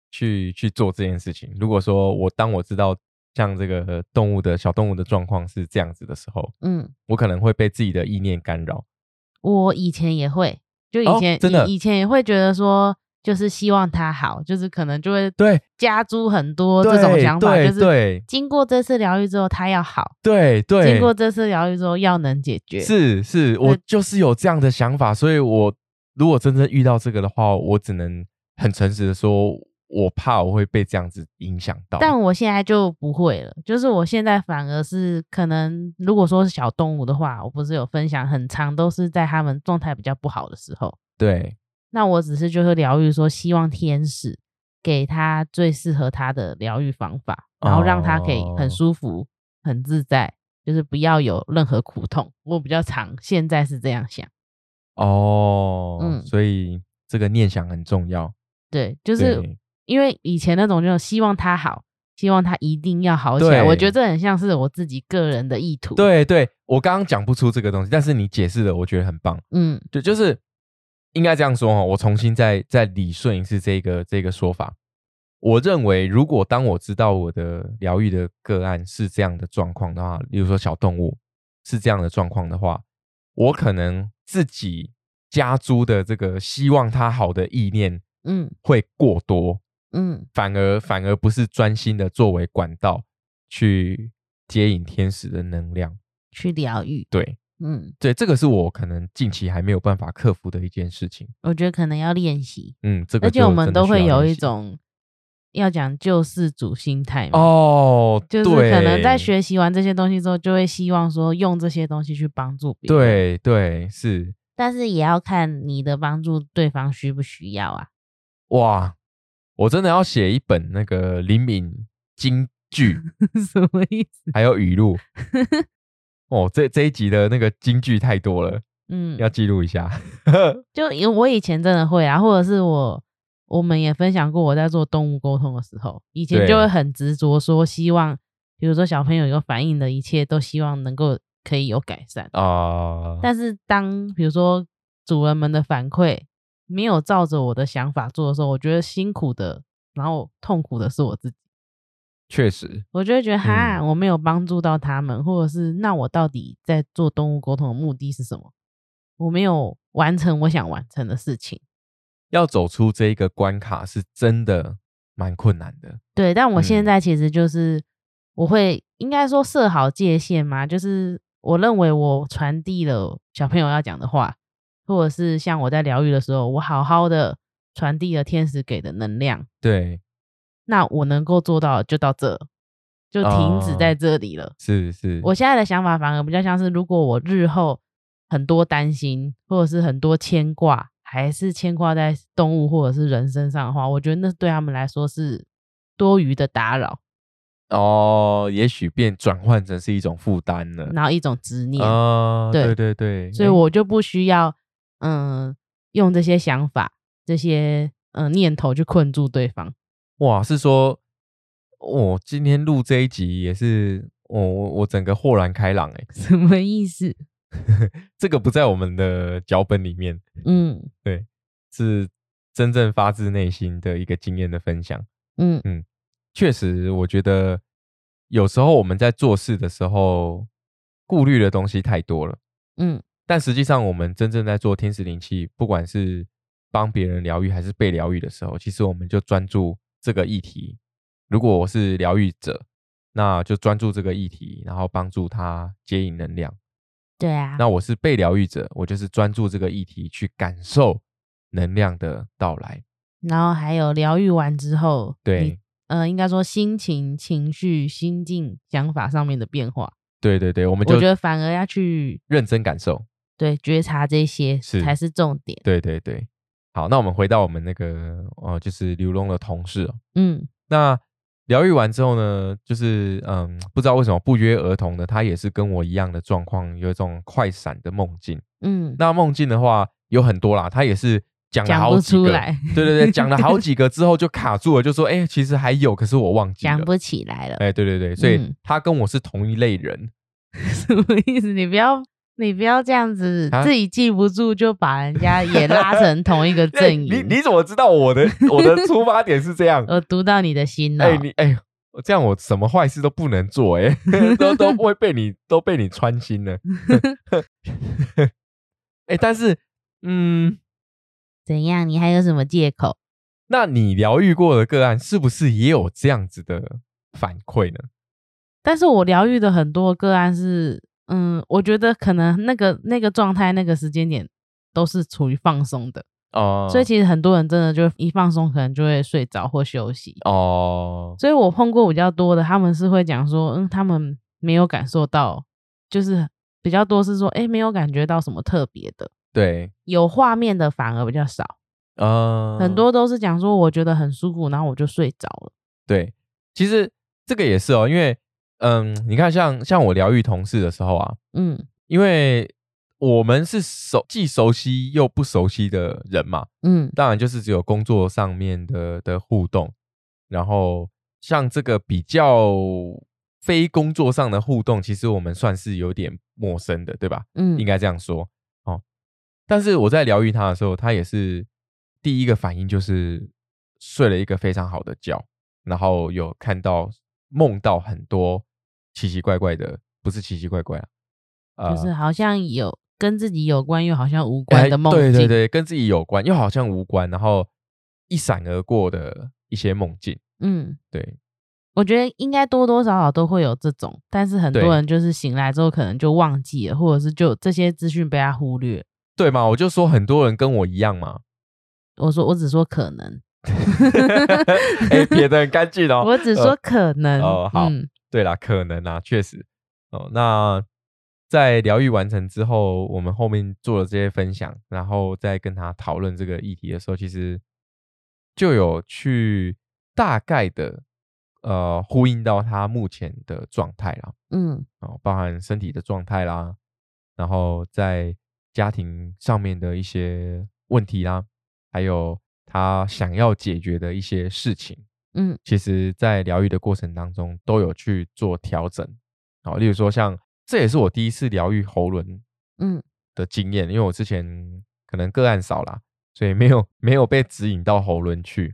去去做这件事情。如果说我当我知道像这个动物的小动物的状况是这样子的时候，嗯，我可能会被自己的意念干扰。我以前也会，就以前真的以前也会觉得说。就是希望他好，就是可能就会对加诸很多这种想法，就是经过这次疗愈之后，他要好，对对，经过这次疗愈之后要能解决，是是，我就是有这样的想法，所以我如果真正遇到这个的话，我只能很诚实的说，我怕我会被这样子影响到，但我现在就不会了，就是我现在反而是可能，如果说是小动物的话，我不是有分享很长，都是在他们状态比较不好的时候，对。那我只是就是疗愈，说希望天使给他最适合他的疗愈方法，然后让他可以很舒服、很自在，就是不要有任何苦痛。我比较常现在是这样想。哦，嗯，所以这个念想很重要。对，就是因为以前那种就是希望他好，希望他一定要好起来。我觉得这很像是我自己个人的意图。对，对我刚刚讲不出这个东西，但是你解释的我觉得很棒。嗯，对，就是。应该这样说哈，我重新再再理顺一次这个这个说法。我认为，如果当我知道我的疗愈的个案是这样的状况的话，例如说小动物是这样的状况的话，我可能自己加诸的这个希望它好的意念，嗯，会过多，嗯，反而反而不是专心的作为管道去接引天使的能量去疗愈，对。嗯，对，这个是我可能近期还没有办法克服的一件事情。我觉得可能要练习。嗯，这个而且我们都会有一种要讲救世主心态嘛。哦，就是可能在学习完这些东西之后，就会希望说用这些东西去帮助别人。对对是，但是也要看你的帮助对方需不需要啊。哇，我真的要写一本那个灵敏金句，什么意思？还有语录。哦，这这一集的那个金句太多了，嗯，要记录一下。就因为我以前真的会啊，或者是我我们也分享过，我在做动物沟通的时候，以前就会很执着说，希望比如说小朋友有反应的一切，都希望能够可以有改善啊。但是当比如说主人们的反馈没有照着我的想法做的时候，我觉得辛苦的，然后痛苦的是我自己。确实，我就会觉得哈，我没有帮助到他们，或者是那我到底在做动物沟通的目的是什么？我没有完成我想完成的事情。要走出这一个关卡是真的蛮困难的。对，但我现在其实就是我会应该说设好界限嘛，就是我认为我传递了小朋友要讲的话，或者是像我在疗愈的时候，我好好的传递了天使给的能量。对。那我能够做到就到这，就停止在这里了。是是，我现在的想法反而比较像是，如果我日后很多担心，或者是很多牵挂，还是牵挂在动物或者是人身上的话，我觉得那对他们来说是多余的打扰。哦，也许变转换成是一种负担了，然后一种执念。哦，对对对，所以我就不需要嗯用这些想法、这些嗯念头去困住对方。哇，是说，我今天录这一集也是，我我我整个豁然开朗哎，什么意思？这个不在我们的脚本里面，嗯，对，是真正发自内心的一个经验的分享，嗯。嗯，确实，我觉得有时候我们在做事的时候，顾虑的东西太多了，嗯，但实际上我们真正在做天使灵气，不管是帮别人疗愈还是被疗愈的时候，其实我们就专注。这个议题，如果我是疗愈者，那就专注这个议题，然后帮助他接引能量。对啊，那我是被疗愈者，我就是专注这个议题去感受能量的到来。然后还有疗愈完之后，对，呃，应该说心情、情绪、心境、想法上面的变化。对对对，我们就我觉得反而要去认真感受，对，觉察这些才是重点。对对对。好，那我们回到我们那个呃，就是刘龙的同事哦。嗯，那疗愈完之后呢，就是嗯，不知道为什么不约而同的，他也是跟我一样的状况，有一种快闪的梦境。嗯，那梦境的话有很多啦，他也是讲了好几个，对对对，讲了好几个之后就卡住了，就说 哎，其实还有，可是我忘记了，讲不起来了。哎，对对对，所以他跟我是同一类人，什么意思？你不要。你不要这样子，自己记不住就把人家也拉成同一个 阵营。你你怎么知道我的 我的出发点是这样？我读到你的心了。哎，你哎，这样我什么坏事都不能做，哎，都都不会被你都被你穿心了。哎，但是，嗯，怎样？你还有什么借口？那你疗愈过的个案是不是也有这样子的反馈呢？但是我疗愈的很多个案是。嗯，我觉得可能那个那个状态、那个时间点都是处于放松的哦，所以其实很多人真的就一放松，可能就会睡着或休息哦。所以我碰过比较多的，他们是会讲说，嗯，他们没有感受到，就是比较多是说，哎，没有感觉到什么特别的，对，有画面的反而比较少啊，很多都是讲说，我觉得很舒服，然后我就睡着了。对，其实这个也是哦，因为。嗯，你看，像像我疗愈同事的时候啊，嗯，因为我们是熟既熟悉又不熟悉的人嘛，嗯，当然就是只有工作上面的的互动，然后像这个比较非工作上的互动，其实我们算是有点陌生的，对吧？嗯，应该这样说哦。但是我在疗愈他的时候，他也是第一个反应就是睡了一个非常好的觉，然后有看到。梦到很多奇奇怪怪的，不是奇奇怪怪啊，就是好像有跟自己有关又好像无关的梦境。对对对，跟自己有关又好像无关，然后一闪而过的一些梦境。嗯，对，我觉得应该多多少少都会有这种，但是很多人就是醒来之后可能就忘记了，或者是就这些资讯被他忽略。对嘛？我就说很多人跟我一样嘛。我说我只说可能。哎，撇的很干净哦。我只说可能哦。好，对啦，可能啊，确实哦。那在疗愈完成之后，我们后面做了这些分享，然后再跟他讨论这个议题的时候，其实就有去大概的呃呼应到他目前的状态啦。嗯，哦，包含身体的状态啦，然后在家庭上面的一些问题啦，还有。他想要解决的一些事情，嗯，其实，在疗愈的过程当中都有去做调整，好，例如说，像这也是我第一次疗愈喉轮，嗯。的经验，因为我之前可能个案少啦，所以没有没有被指引到喉轮去，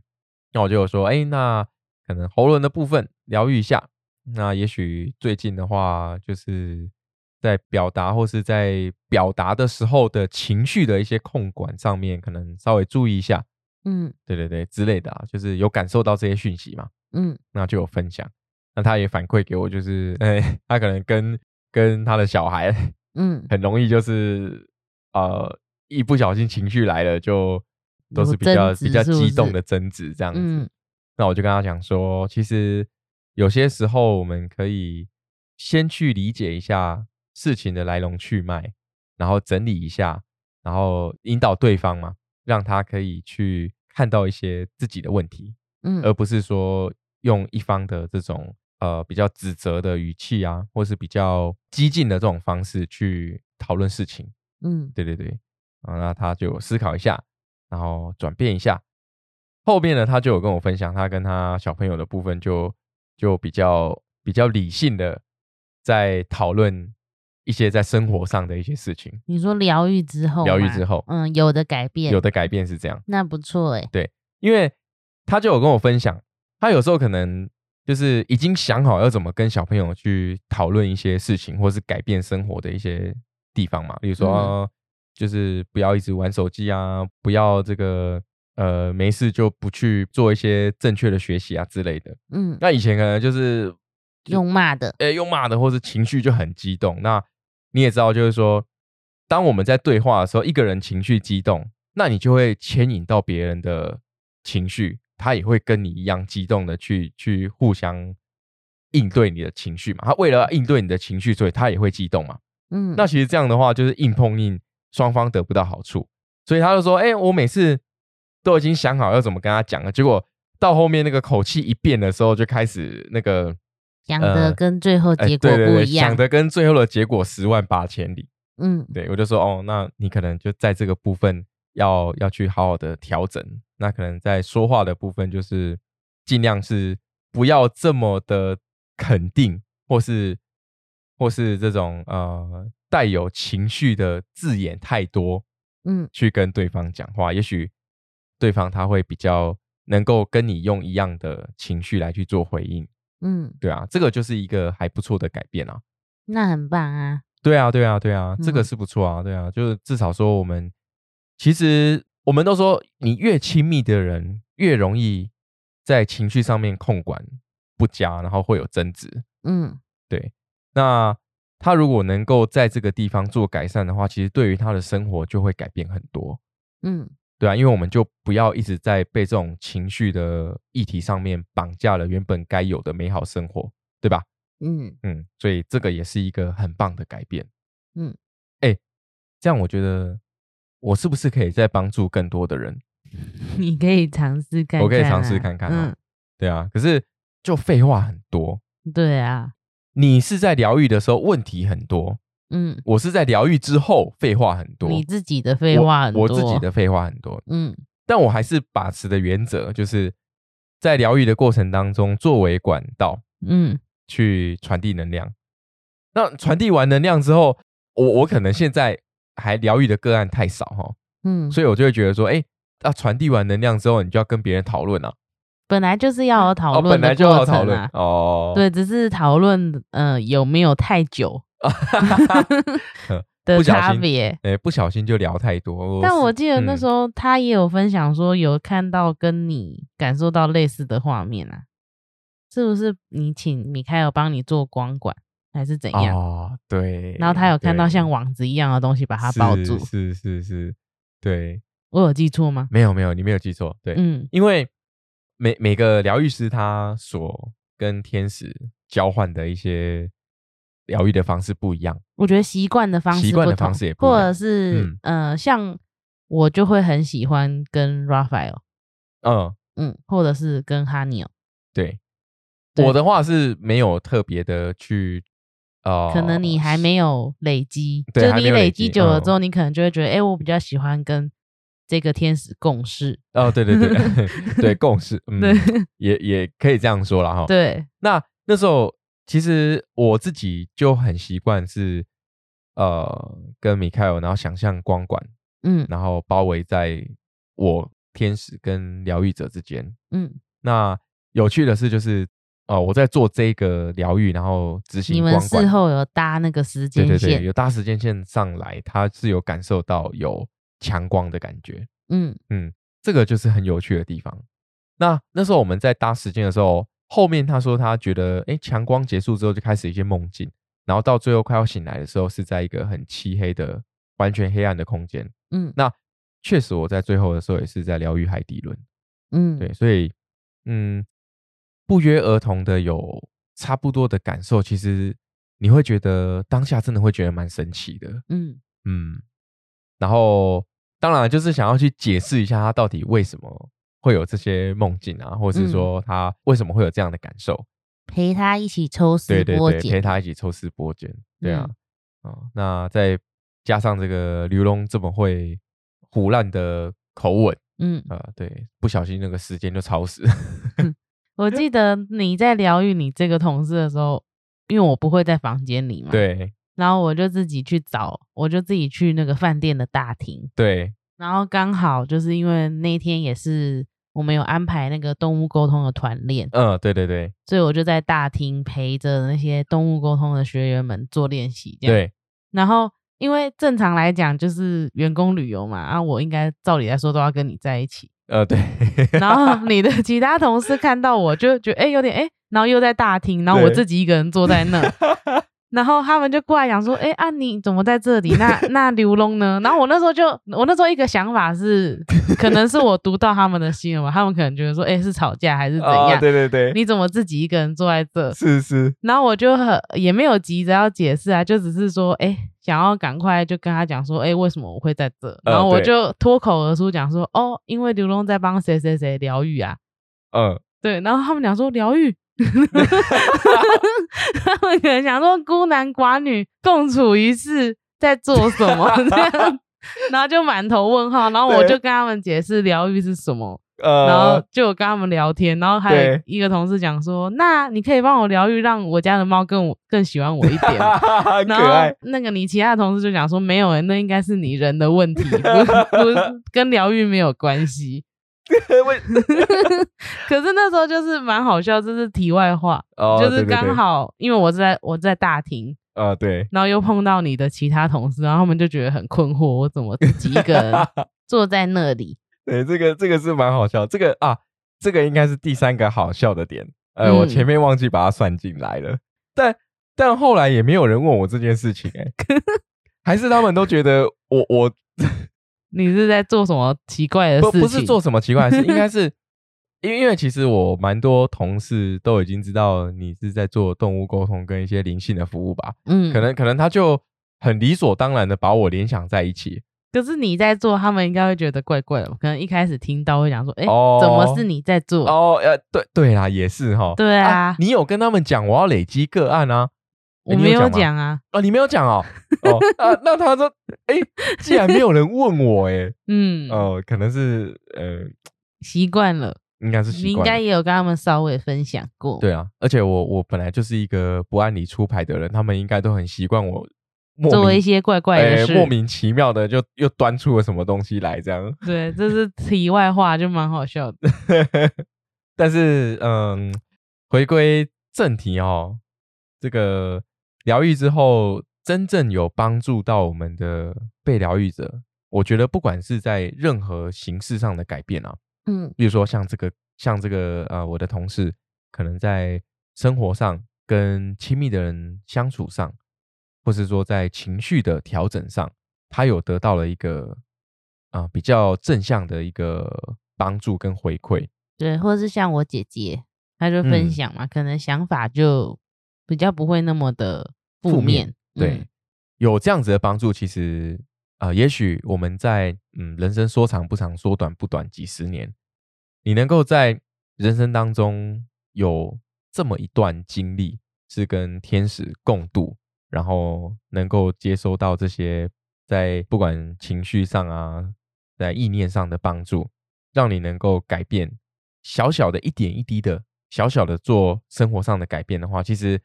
那我就说，哎，那可能喉轮的部分疗愈一下，那也许最近的话，就是在表达或是在表达的时候的情绪的一些控管上面，可能稍微注意一下。嗯，对对对，之类的啊，就是有感受到这些讯息嘛，嗯，那就有分享，那他也反馈给我，就是，哎，他可能跟跟他的小孩，嗯，很容易就是呃，一不小心情绪来了，就都是比较比较激动的争执这？样子，那我就跟他讲说，其实有些时候我们可以先去理解一下事情的来龙去脉，然后整理一下，然后引导对方嘛。让他可以去看到一些自己的问题，嗯，而不是说用一方的这种呃比较指责的语气啊，或是比较激进的这种方式去讨论事情，嗯，对对对，啊，那他就思考一下，然后转变一下，后面呢，他就有跟我分享，他跟他小朋友的部分就就比较比较理性的在讨论。一些在生活上的一些事情，你说疗愈之后，疗愈之后，嗯，有的改变，有的改变是这样，那不错哎。对，因为他就有跟我分享，他有时候可能就是已经想好要怎么跟小朋友去讨论一些事情，或是改变生活的一些地方嘛。比如说，就是不要一直玩手机啊，不要这个呃没事就不去做一些正确的学习啊之类的。嗯，那以前可能就是用骂的，哎，用骂的，或是情绪就很激动，那。你也知道，就是说，当我们在对话的时候，一个人情绪激动，那你就会牵引到别人的情绪，他也会跟你一样激动的去去互相应对你的情绪嘛。他为了应对你的情绪，所以他也会激动嘛。嗯，那其实这样的话就是硬碰硬，双方得不到好处。所以他就说：“哎，我每次都已经想好要怎么跟他讲了，结果到后面那个口气一变的时候，就开始那个。”想的跟最后结果不一样，想的跟最后的结果十万八千里。嗯，对我就说哦，那你可能就在这个部分要要去好好的调整。那可能在说话的部分，就是尽量是不要这么的肯定，或是或是这种呃带有情绪的字眼太多。嗯，去跟对方讲话，也许对方他会比较能够跟你用一样的情绪来去做回应。嗯，对啊，这个就是一个还不错的改变啊。那很棒啊。对啊，对啊，对啊，这个是不错啊。对啊，就是至少说我们其实我们都说，你越亲密的人越容易在情绪上面控管不佳，然后会有争执。嗯，对。那他如果能够在这个地方做改善的话，其实对于他的生活就会改变很多。嗯。对啊，因为我们就不要一直在被这种情绪的议题上面绑架了原本该有的美好生活，对吧？嗯嗯，所以这个也是一个很棒的改变。嗯，哎，这样我觉得我是不是可以再帮助更多的人？你可以尝试看，我可以尝试看看啊。对啊，可是就废话很多。对啊，你是在疗愈的时候问题很多。嗯，我是在疗愈之后废话很多，你自己的废话很多，我自己的废话很多。嗯，但我还是把持的原则就是在疗愈的过程当中作为管道，嗯，去传递能量。那传递完能量之后，我我可能现在还疗愈的个案太少哈，嗯，所以我就会觉得说，哎，那传递完能量之后，你就要跟别人讨论啊。本来就是要有讨论，本来就要讨论哦。对，只是讨论，嗯，有没有太久？的差别，哎，不小心就聊太多。但我记得那时候他也有分享说，有看到跟你感受到类似的画面啊，是不是？你请米开尔帮你做光管，还是怎样？哦，对。然后他有看到像网子一样的东西把它包住，是是是，对。我有记错吗？没有没有，你没有记错。对，嗯，因为每每个疗愈师他所跟天使交换的一些疗愈的方式不一样，我觉得习惯的方式、习惯的方式也不或者是呃，像我就会很喜欢跟 Raphael，嗯嗯，或者是跟 Honey，对，我的话是没有特别的去。哦，可能你还没有累积，就你累积久了之后，你可能就会觉得，哎，我比较喜欢跟这个天使共事。哦，对对对，对共事，嗯，也也可以这样说了哈。对，那那时候其实我自己就很习惯是，呃，跟米凯尔，然后想象光管，嗯，然后包围在我天使跟疗愈者之间，嗯，那有趣的是就是。哦，我在做这个疗愈，然后执行。你们事后有搭那个时间线？对对对，有搭时间线上来，他是有感受到有强光的感觉。嗯嗯，这个就是很有趣的地方。那那时候我们在搭时间的时候，后面他说他觉得，哎，强光结束之后就开始一些梦境，然后到最后快要醒来的时候，是在一个很漆黑的、完全黑暗的空间。嗯，那确实我在最后的时候也是在疗愈海底轮。嗯，对，所以嗯。不约而同的有差不多的感受，其实你会觉得当下真的会觉得蛮神奇的，嗯嗯。然后当然就是想要去解释一下他到底为什么会有这些梦境啊，或者是说他为什么会有这样的感受，陪他一起抽丝剥茧，陪。他一起抽丝剥茧，对啊，啊，那再加上这个刘龙这么会胡乱的口吻，嗯。啊，对，不小心那个时间就超时。我记得你在疗愈你这个同事的时候，因为我不会在房间里嘛，对，然后我就自己去找，我就自己去那个饭店的大厅，对，然后刚好就是因为那天也是我们有安排那个动物沟通的团练，嗯，对对对，所以我就在大厅陪着那些动物沟通的学员们做练习，对，然后因为正常来讲就是员工旅游嘛，啊，我应该照理来说都要跟你在一起。呃，对，然后你的其他同事看到我就觉得，哎，有点哎，然后又在大厅，然后我自己一个人坐在那，然后他们就过来讲说，哎，啊，你怎么在这里？那 那刘龙呢？然后我那时候就，我那时候一个想法是，可能是我读到他们的心了吧，他们可能觉得说，哎，是吵架还是怎样？对对对，你怎么自己一个人坐在这？是是，然后我就很也没有急着要解释啊，就只是说，哎。想要赶快就跟他讲说，哎，为什么我会在这？然后我就脱口而出讲说，哦，因为刘龙在帮谁谁谁疗愈啊。嗯，对。然后他们讲说疗愈，他们可能想说孤男寡女共处一室在做什么 这样，然后就满头问号。然后我就跟他们解释疗愈是什么。然后就跟他们聊天，然后还有一个同事讲说：“那你可以帮我疗愈，让我家的猫更更喜欢我一点。” 然后那个你其他的同事就讲说：“没有哎，那应该是你人的问题，不 不跟疗愈没有关系。” 可是那时候就是蛮好笑，这是题外话，就是刚好因为我在我在大厅啊，对，然后又碰到你的其他同事，然后他们就觉得很困惑，我怎么自己一个人 坐在那里。对，这个这个是蛮好笑，这个啊，这个应该是第三个好笑的点。呃，我前面忘记把它算进来了，但但后来也没有人问我这件事情，哎，还是他们都觉得我我你是在做什么奇怪的事情？不不是做什么奇怪的事，应该 是因为因为其实我蛮多同事都已经知道你是在做动物沟通跟一些灵性的服务吧，嗯，可能可能他就很理所当然的把我联想在一起。可是你在做，他们应该会觉得怪怪的。可能一开始听到会想说：“哎，怎么是你在做？”哦，呃，对对啦，也是哈。对啊，你有跟他们讲我要累积个案啊？我没有讲啊。哦，你没有讲哦。哦，那那他说：“哎，既然没有人问我，哎，嗯，哦，可能是呃习惯了，应该是习惯。你应该也有跟他们稍微分享过。对啊，而且我我本来就是一个不按理出牌的人，他们应该都很习惯我。做一些怪怪的事，莫名其妙的就又端出了什么东西来，这样。对，这是题外话，就蛮好笑的。但是，嗯，回归正题哦，这个疗愈之后，真正有帮助到我们的被疗愈者，我觉得不管是在任何形式上的改变啊，嗯，比如说像这个，像这个，呃，我的同事可能在生活上跟亲密的人相处上。或是说，在情绪的调整上，他有得到了一个啊比较正向的一个帮助跟回馈。对，或者是像我姐姐，她就分享嘛，可能想法就比较不会那么的负面。对，有这样子的帮助，其实啊，也许我们在嗯人生说长不长，说短不短几十年，你能够在人生当中有这么一段经历，是跟天使共度，然后能够接收到这些在不管情绪上啊。在意念上的帮助，让你能够改变小小的一点一滴的小小的做生活上的改变的话，其实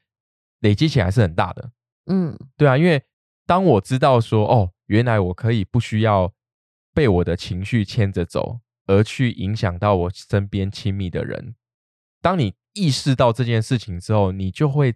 累积起来是很大的。嗯，对啊，因为当我知道说，哦，原来我可以不需要被我的情绪牵着走，而去影响到我身边亲密的人。当你意识到这件事情之后，你就会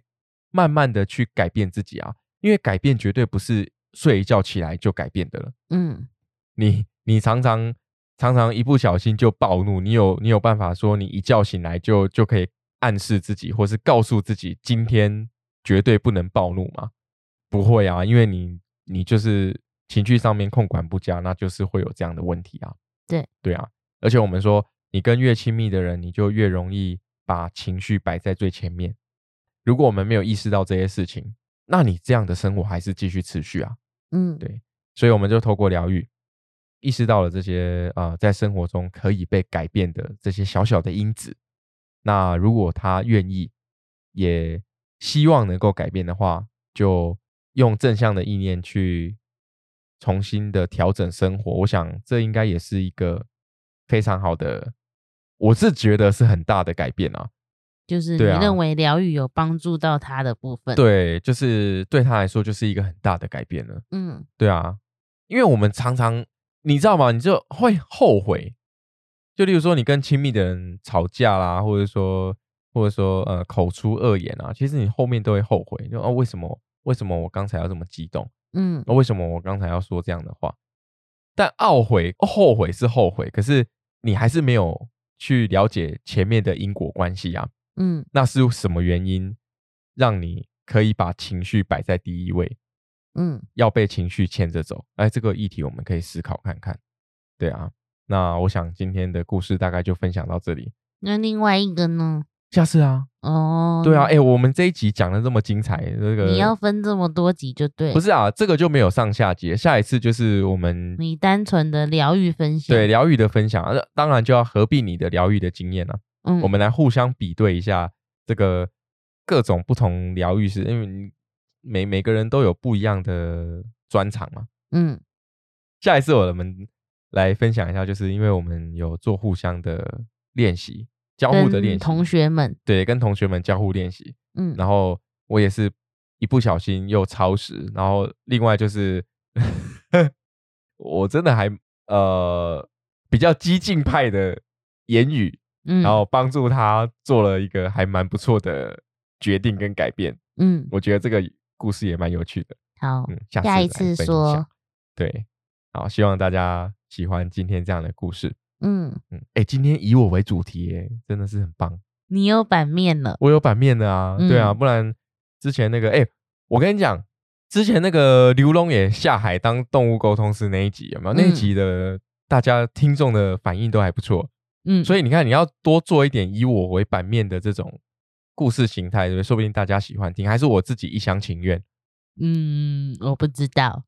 慢慢的去改变自己啊，因为改变绝对不是睡一觉起来就改变的了。嗯，你。你常常常常一不小心就暴怒，你有你有办法说你一觉醒来就就可以暗示自己，或是告诉自己今天绝对不能暴怒吗？不会啊，因为你你就是情绪上面控管不佳，那就是会有这样的问题啊。对对啊，而且我们说，你跟越亲密的人，你就越容易把情绪摆在最前面。如果我们没有意识到这些事情，那你这样的生活还是继续持续啊。嗯，对，所以我们就透过疗愈。意识到了这些啊，在生活中可以被改变的这些小小的因子，那如果他愿意，也希望能够改变的话，就用正向的意念去重新的调整生活。我想这应该也是一个非常好的，我是觉得是很大的改变啊。就是你认为疗愈有帮助到他的部分，对，就是对他来说就是一个很大的改变了。嗯，对啊，因为我们常常。你知道吗？你就会后悔。就例如说，你跟亲密的人吵架啦，或者说，或者说，呃，口出恶言啊，其实你后面都会后悔。就哦，为什么？为什么我刚才要这么激动？嗯，为什么我刚才要说这样的话？但懊悔、后悔是后悔，可是你还是没有去了解前面的因果关系啊。嗯，那是什么原因让你可以把情绪摆在第一位？嗯，要被情绪牵着走，哎，这个议题我们可以思考看看。对啊，那我想今天的故事大概就分享到这里。那另外一个呢？下次啊。哦。对啊，哎，我们这一集讲的这么精彩，这个你要分这么多集就对。不是啊，这个就没有上下集，下一次就是我们你单纯的疗愈分享。对，疗愈的分享，当然就要合并你的疗愈的经验了。嗯。我们来互相比对一下这个各种不同疗愈师，因为。每每个人都有不一样的专长嘛，嗯，下一次我们来分享一下，就是因为我们有做互相的练习，交互的练习，同学们，对，跟同学们交互练习，嗯，然后我也是一不小心又超时，然后另外就是 我真的还呃比较激进派的言语，嗯，然后帮助他做了一个还蛮不错的决定跟改变，嗯，我觉得这个。故事也蛮有趣的，好，嗯，下一次说，对，好，希望大家喜欢今天这样的故事，嗯嗯，哎，今天以我为主题，哎，真的是很棒。你有版面了，我有版面的啊，对啊，不然之前那个，哎，我跟你讲，之前那个刘龙也下海当动物沟通师那一集有没有？那一集的大家听众的反应都还不错，嗯，所以你看，你要多做一点以我为版面的这种。故事形态对不对？说不定大家喜欢听，还是我自己一厢情愿？嗯，我不知道。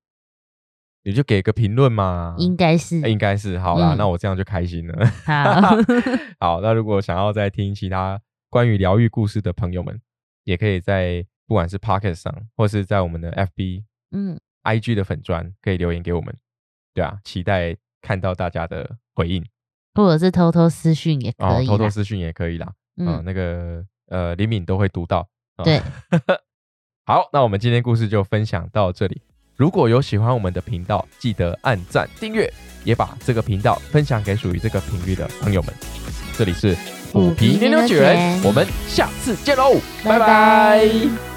你就给个评论嘛。应该是，应该是。好啦，那我这样就开心了。好，好。那如果想要再听其他关于疗愈故事的朋友们，也可以在不管是 Pocket 上，或是在我们的 FB、嗯、IG 的粉砖，可以留言给我们。对啊，期待看到大家的回应，或者是偷偷私讯也可以。偷偷私讯也可以啦。嗯，那个。呃，李敏都会读到。对，好，那我们今天故事就分享到这里。如果有喜欢我们的频道，记得按赞订阅，也把这个频道分享给属于这个频率的朋友们。这里是虎皮牛牛卷，我们下次见喽，拜拜。